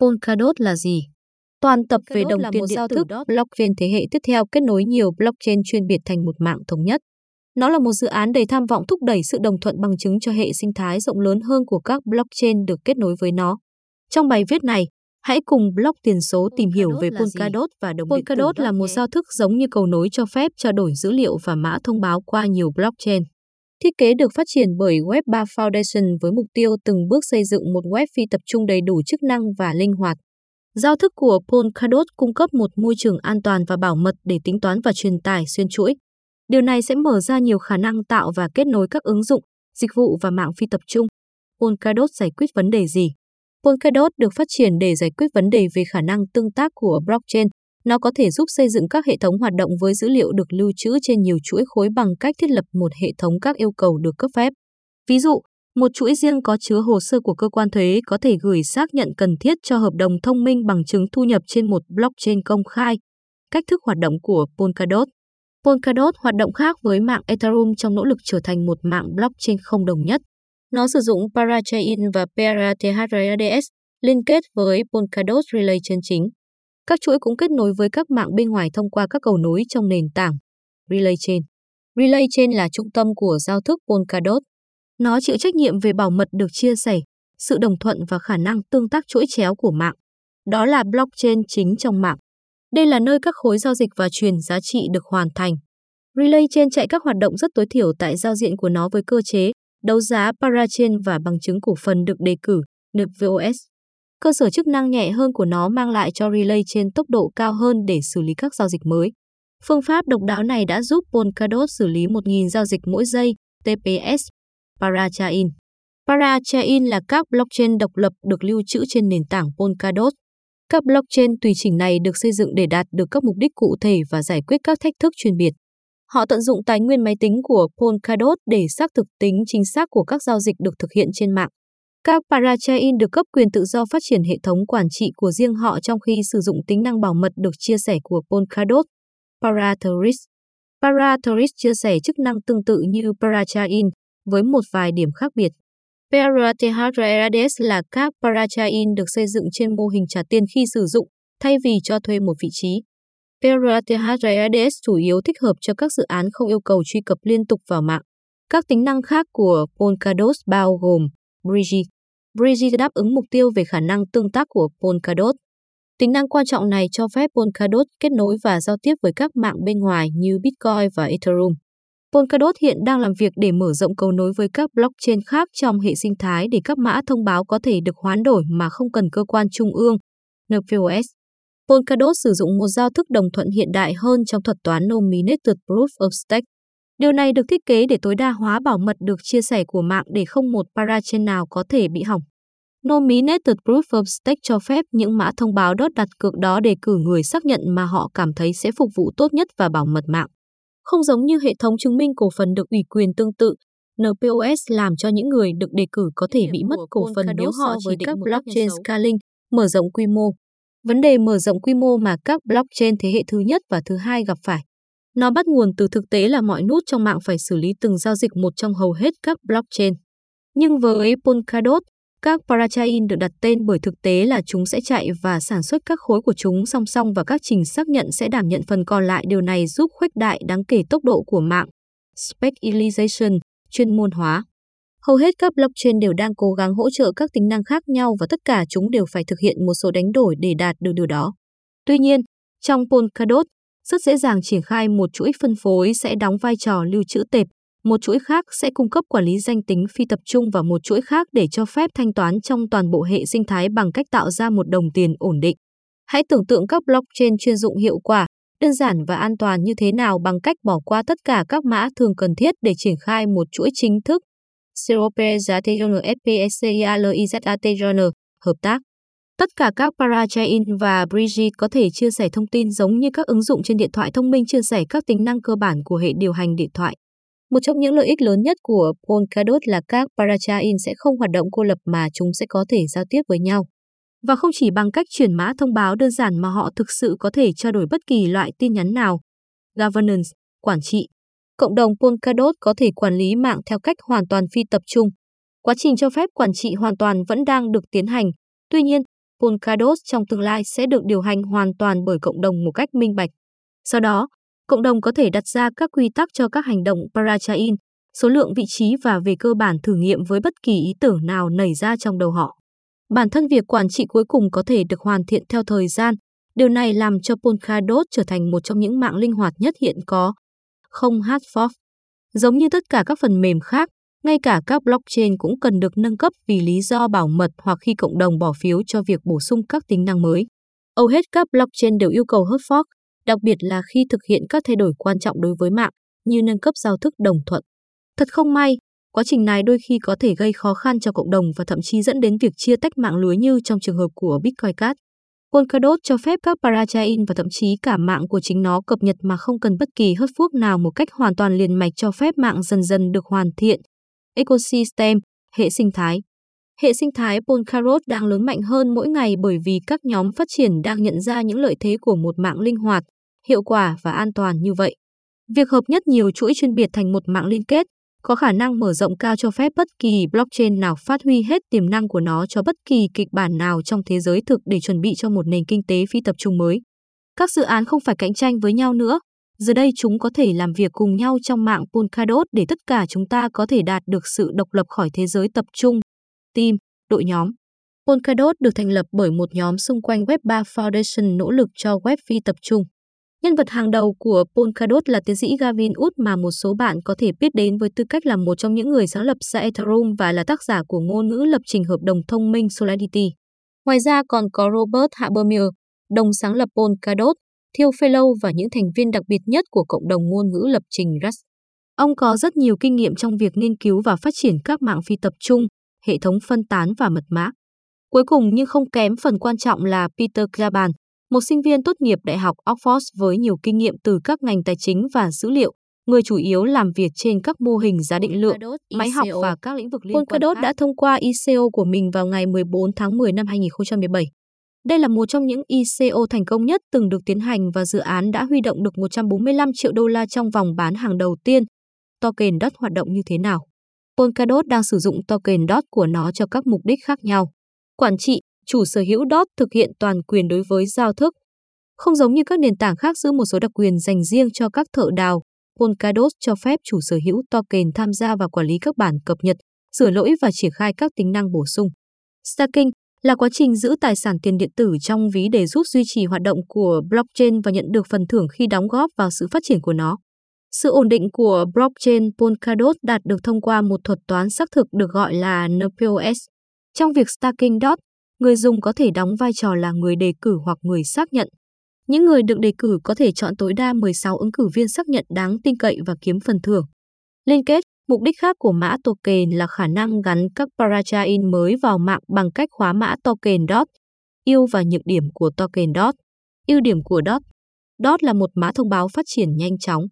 Polkadot là gì? Toàn tập về đồng tiền điện tử blockchain thế hệ tiếp theo kết nối nhiều blockchain chuyên biệt thành một mạng thống nhất. Nó là một dự án đầy tham vọng thúc đẩy sự đồng thuận bằng chứng cho hệ sinh thái rộng lớn hơn của các blockchain được kết nối với nó. Trong bài viết này, hãy cùng block tiền số tìm hiểu về Polkadot và đồng Polkadot là một giao thức giống như cầu nối cho phép trao đổi dữ liệu và mã thông báo qua nhiều blockchain. Thiết kế được phát triển bởi Web3 Foundation với mục tiêu từng bước xây dựng một web phi tập trung đầy đủ chức năng và linh hoạt. Giao thức của Polkadot cung cấp một môi trường an toàn và bảo mật để tính toán và truyền tải xuyên chuỗi. Điều này sẽ mở ra nhiều khả năng tạo và kết nối các ứng dụng, dịch vụ và mạng phi tập trung. Polkadot giải quyết vấn đề gì? Polkadot được phát triển để giải quyết vấn đề về khả năng tương tác của blockchain. Nó có thể giúp xây dựng các hệ thống hoạt động với dữ liệu được lưu trữ trên nhiều chuỗi khối bằng cách thiết lập một hệ thống các yêu cầu được cấp phép. Ví dụ, một chuỗi riêng có chứa hồ sơ của cơ quan thuế có thể gửi xác nhận cần thiết cho hợp đồng thông minh bằng chứng thu nhập trên một blockchain công khai. Cách thức hoạt động của Polkadot Polkadot hoạt động khác với mạng Ethereum trong nỗ lực trở thành một mạng blockchain không đồng nhất. Nó sử dụng Parachain và PRTHRADS liên kết với Polkadot Relay chân chính. Các chuỗi cũng kết nối với các mạng bên ngoài thông qua các cầu nối trong nền tảng Relay Chain. Relay Chain là trung tâm của giao thức Polkadot. Nó chịu trách nhiệm về bảo mật được chia sẻ, sự đồng thuận và khả năng tương tác chuỗi chéo của mạng. Đó là blockchain chính trong mạng. Đây là nơi các khối giao dịch và truyền giá trị được hoàn thành. Relay Chain chạy các hoạt động rất tối thiểu tại giao diện của nó với cơ chế đấu giá parachain và bằng chứng cổ phần được đề cử, được VOS. Cơ sở chức năng nhẹ hơn của nó mang lại cho Relay trên tốc độ cao hơn để xử lý các giao dịch mới. Phương pháp độc đáo này đã giúp Polkadot xử lý 1.000 giao dịch mỗi giây, TPS, Parachain. Parachain là các blockchain độc lập được lưu trữ trên nền tảng Polkadot. Các blockchain tùy chỉnh này được xây dựng để đạt được các mục đích cụ thể và giải quyết các thách thức chuyên biệt. Họ tận dụng tài nguyên máy tính của Polkadot để xác thực tính chính xác của các giao dịch được thực hiện trên mạng. Các parachain được cấp quyền tự do phát triển hệ thống quản trị của riêng họ trong khi sử dụng tính năng bảo mật được chia sẻ của Polkadot. Paratheris Paratheris chia sẻ chức năng tương tự như Parachain với một vài điểm khác biệt. Parathrades là các parachain được xây dựng trên mô hình trả tiền khi sử dụng, thay vì cho thuê một vị trí. Parathrades chủ yếu thích hợp cho các dự án không yêu cầu truy cập liên tục vào mạng. Các tính năng khác của Polkadot bao gồm Bridge. Bridge đáp ứng mục tiêu về khả năng tương tác của Polkadot. Tính năng quan trọng này cho phép Polkadot kết nối và giao tiếp với các mạng bên ngoài như Bitcoin và Ethereum. Polkadot hiện đang làm việc để mở rộng cầu nối với các blockchain khác trong hệ sinh thái để các mã thông báo có thể được hoán đổi mà không cần cơ quan trung ương. NPOS Polkadot sử dụng một giao thức đồng thuận hiện đại hơn trong thuật toán Nominated Proof of Stake. Điều này được thiết kế để tối đa hóa bảo mật được chia sẻ của mạng để không một parachain nào có thể bị hỏng. Nominated Proof of Stake cho phép những mã thông báo đốt đặt cược đó đề cử người xác nhận mà họ cảm thấy sẽ phục vụ tốt nhất và bảo mật mạng. Không giống như hệ thống chứng minh cổ phần được ủy quyền tương tự, NPOS làm cho những người được đề cử có thể bị mất cổ phần nếu họ với các blockchain scaling, mở rộng quy mô. Vấn đề mở rộng quy mô mà các blockchain thế hệ thứ nhất và thứ hai gặp phải. Nó bắt nguồn từ thực tế là mọi nút trong mạng phải xử lý từng giao dịch một trong hầu hết các blockchain. Nhưng với Polkadot, các parachain được đặt tên bởi thực tế là chúng sẽ chạy và sản xuất các khối của chúng song song và các trình xác nhận sẽ đảm nhận phần còn lại. Điều này giúp khuếch đại đáng kể tốc độ của mạng. Specialization, chuyên môn hóa. Hầu hết các blockchain đều đang cố gắng hỗ trợ các tính năng khác nhau và tất cả chúng đều phải thực hiện một số đánh đổi để đạt được điều đó. Tuy nhiên, trong Polkadot, rất dễ dàng triển khai một chuỗi phân phối sẽ đóng vai trò lưu trữ tệp, một chuỗi khác sẽ cung cấp quản lý danh tính phi tập trung và một chuỗi khác để cho phép thanh toán trong toàn bộ hệ sinh thái bằng cách tạo ra một đồng tiền ổn định. Hãy tưởng tượng các blockchain chuyên dụng hiệu quả, đơn giản và an toàn như thế nào bằng cách bỏ qua tất cả các mã thường cần thiết để triển khai một chuỗi chính thức. COP hợp tác. Tất cả các parachain và bridge có thể chia sẻ thông tin giống như các ứng dụng trên điện thoại thông minh chia sẻ các tính năng cơ bản của hệ điều hành điện thoại. Một trong những lợi ích lớn nhất của Polkadot là các parachain sẽ không hoạt động cô lập mà chúng sẽ có thể giao tiếp với nhau. Và không chỉ bằng cách chuyển mã thông báo đơn giản mà họ thực sự có thể trao đổi bất kỳ loại tin nhắn nào. Governance, quản trị. Cộng đồng Polkadot có thể quản lý mạng theo cách hoàn toàn phi tập trung. Quá trình cho phép quản trị hoàn toàn vẫn đang được tiến hành. Tuy nhiên, Polkadot trong tương lai sẽ được điều hành hoàn toàn bởi cộng đồng một cách minh bạch. Sau đó, cộng đồng có thể đặt ra các quy tắc cho các hành động parachain, số lượng vị trí và về cơ bản thử nghiệm với bất kỳ ý tưởng nào nảy ra trong đầu họ. Bản thân việc quản trị cuối cùng có thể được hoàn thiện theo thời gian. Điều này làm cho Polkadot trở thành một trong những mạng linh hoạt nhất hiện có. Không hard fork. Giống như tất cả các phần mềm khác, ngay cả các blockchain cũng cần được nâng cấp vì lý do bảo mật hoặc khi cộng đồng bỏ phiếu cho việc bổ sung các tính năng mới. Hầu hết các blockchain đều yêu cầu hard fork, đặc biệt là khi thực hiện các thay đổi quan trọng đối với mạng, như nâng cấp giao thức đồng thuận. Thật không may, quá trình này đôi khi có thể gây khó khăn cho cộng đồng và thậm chí dẫn đến việc chia tách mạng lưới như trong trường hợp của Bitcoin Cash. Polkadot cho phép các parachain và thậm chí cả mạng của chính nó cập nhật mà không cần bất kỳ hớt fork nào một cách hoàn toàn liền mạch cho phép mạng dần dần được hoàn thiện. Ecosystem, hệ sinh thái Hệ sinh thái Polkadot đang lớn mạnh hơn mỗi ngày bởi vì các nhóm phát triển đang nhận ra những lợi thế của một mạng linh hoạt, hiệu quả và an toàn như vậy. Việc hợp nhất nhiều chuỗi chuyên biệt thành một mạng liên kết có khả năng mở rộng cao cho phép bất kỳ blockchain nào phát huy hết tiềm năng của nó cho bất kỳ kịch bản nào trong thế giới thực để chuẩn bị cho một nền kinh tế phi tập trung mới. Các dự án không phải cạnh tranh với nhau nữa, giờ đây chúng có thể làm việc cùng nhau trong mạng Polkadot để tất cả chúng ta có thể đạt được sự độc lập khỏi thế giới tập trung. Team, đội nhóm Polkadot được thành lập bởi một nhóm xung quanh Web3 Foundation nỗ lực cho web phi tập trung. Nhân vật hàng đầu của Polkadot là tiến sĩ Gavin Wood mà một số bạn có thể biết đến với tư cách là một trong những người sáng lập ra Ethereum và là tác giả của ngôn ngữ lập trình hợp đồng thông minh Solidity. Ngoài ra còn có Robert Habermeer, đồng sáng lập Polkadot, theo Fellow và những thành viên đặc biệt nhất của cộng đồng ngôn ngữ lập trình Rust. Ông có rất nhiều kinh nghiệm trong việc nghiên cứu và phát triển các mạng phi tập trung, hệ thống phân tán và mật mã. Cuối cùng nhưng không kém phần quan trọng là Peter Klaban, một sinh viên tốt nghiệp Đại học Oxford với nhiều kinh nghiệm từ các ngành tài chính và dữ liệu, người chủ yếu làm việc trên các mô hình giá định lượng, máy học và các lĩnh vực liên quan Polkadot đã thông qua ICO của mình vào ngày 14 tháng 10 năm 2017. Đây là một trong những ICO thành công nhất từng được tiến hành và dự án đã huy động được 145 triệu đô la trong vòng bán hàng đầu tiên. Token DOT hoạt động như thế nào? Polkadot đang sử dụng token DOT của nó cho các mục đích khác nhau. Quản trị, chủ sở hữu DOT thực hiện toàn quyền đối với giao thức. Không giống như các nền tảng khác giữ một số đặc quyền dành riêng cho các thợ đào, Polkadot cho phép chủ sở hữu token tham gia và quản lý các bản cập nhật, sửa lỗi và triển khai các tính năng bổ sung. Staking là quá trình giữ tài sản tiền điện tử trong ví để giúp duy trì hoạt động của blockchain và nhận được phần thưởng khi đóng góp vào sự phát triển của nó. Sự ổn định của blockchain Polkadot đạt được thông qua một thuật toán xác thực được gọi là NPOS. Trong việc staking DOT, người dùng có thể đóng vai trò là người đề cử hoặc người xác nhận. Những người được đề cử có thể chọn tối đa 16 ứng cử viên xác nhận đáng tin cậy và kiếm phần thưởng. Liên kết, mục đích khác của mã token là khả năng gắn các parachain mới vào mạng bằng cách khóa mã token DOT. Ưu và nhược điểm của token DOT. Ưu điểm của DOT. DOT là một mã thông báo phát triển nhanh chóng.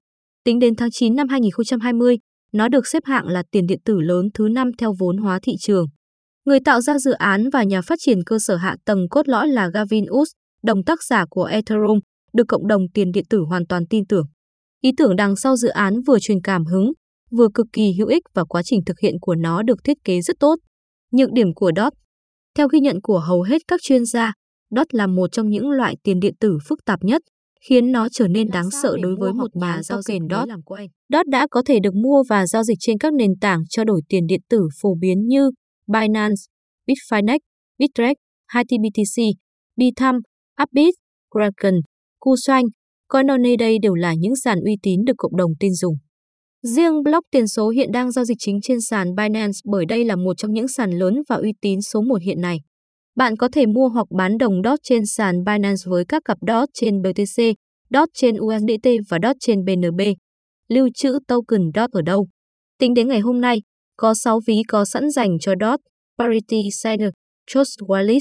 Tính đến tháng 9 năm 2020, nó được xếp hạng là tiền điện tử lớn thứ 5 theo vốn hóa thị trường. Người tạo ra dự án và nhà phát triển cơ sở hạ tầng cốt lõi là Gavin Wood, đồng tác giả của Ethereum, được cộng đồng tiền điện tử hoàn toàn tin tưởng. Ý tưởng đằng sau dự án vừa truyền cảm hứng, vừa cực kỳ hữu ích và quá trình thực hiện của nó được thiết kế rất tốt. Nhược điểm của DOT Theo ghi nhận của hầu hết các chuyên gia, DOT là một trong những loại tiền điện tử phức tạp nhất, khiến nó trở nên đáng sợ đối với một nhà giao dịch DOT. DOT đã có thể được mua và giao dịch trên các nền tảng trao đổi tiền điện tử phổ biến như Binance, Bitfinex, Bittrex, 2TBTC, Bithumb, Upbit, Kraken, KuCoin, Coinone đây đều là những sàn uy tín được cộng đồng tin dùng. Riêng block tiền số hiện đang giao dịch chính trên sàn Binance bởi đây là một trong những sàn lớn và uy tín số 1 hiện nay. Bạn có thể mua hoặc bán đồng DOT trên sàn Binance với các cặp DOT trên BTC, DOT trên USDT và DOT trên BNB. Lưu trữ token DOT ở đâu? Tính đến ngày hôm nay, có 6 ví có sẵn dành cho DOT, Parity Center, Trust Wallet,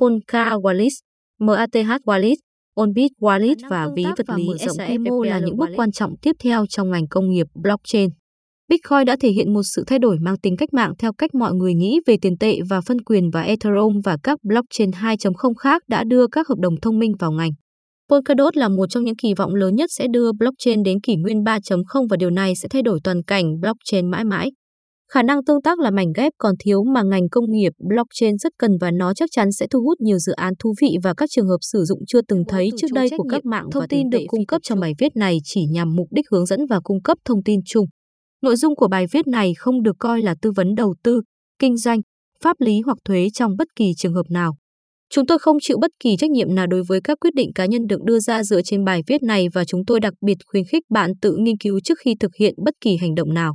Polka Wallet, MATH Wallet, Onbit Wallet và ví vật lý SAMO là những bước quan trọng tiếp theo trong ngành công nghiệp blockchain. Bitcoin đã thể hiện một sự thay đổi mang tính cách mạng theo cách mọi người nghĩ về tiền tệ và phân quyền và Ethereum và các blockchain 2.0 khác đã đưa các hợp đồng thông minh vào ngành. Polkadot là một trong những kỳ vọng lớn nhất sẽ đưa blockchain đến kỷ nguyên 3.0 và điều này sẽ thay đổi toàn cảnh blockchain mãi mãi. Khả năng tương tác là mảnh ghép còn thiếu mà ngành công nghiệp blockchain rất cần và nó chắc chắn sẽ thu hút nhiều dự án thú vị và các trường hợp sử dụng chưa từng thấy trước đây của các mạng thông tin được cung cấp trong bài viết này chỉ nhằm mục đích hướng dẫn và cung cấp thông tin chung. Nội dung của bài viết này không được coi là tư vấn đầu tư, kinh doanh, pháp lý hoặc thuế trong bất kỳ trường hợp nào. Chúng tôi không chịu bất kỳ trách nhiệm nào đối với các quyết định cá nhân được đưa ra dựa trên bài viết này và chúng tôi đặc biệt khuyến khích bạn tự nghiên cứu trước khi thực hiện bất kỳ hành động nào.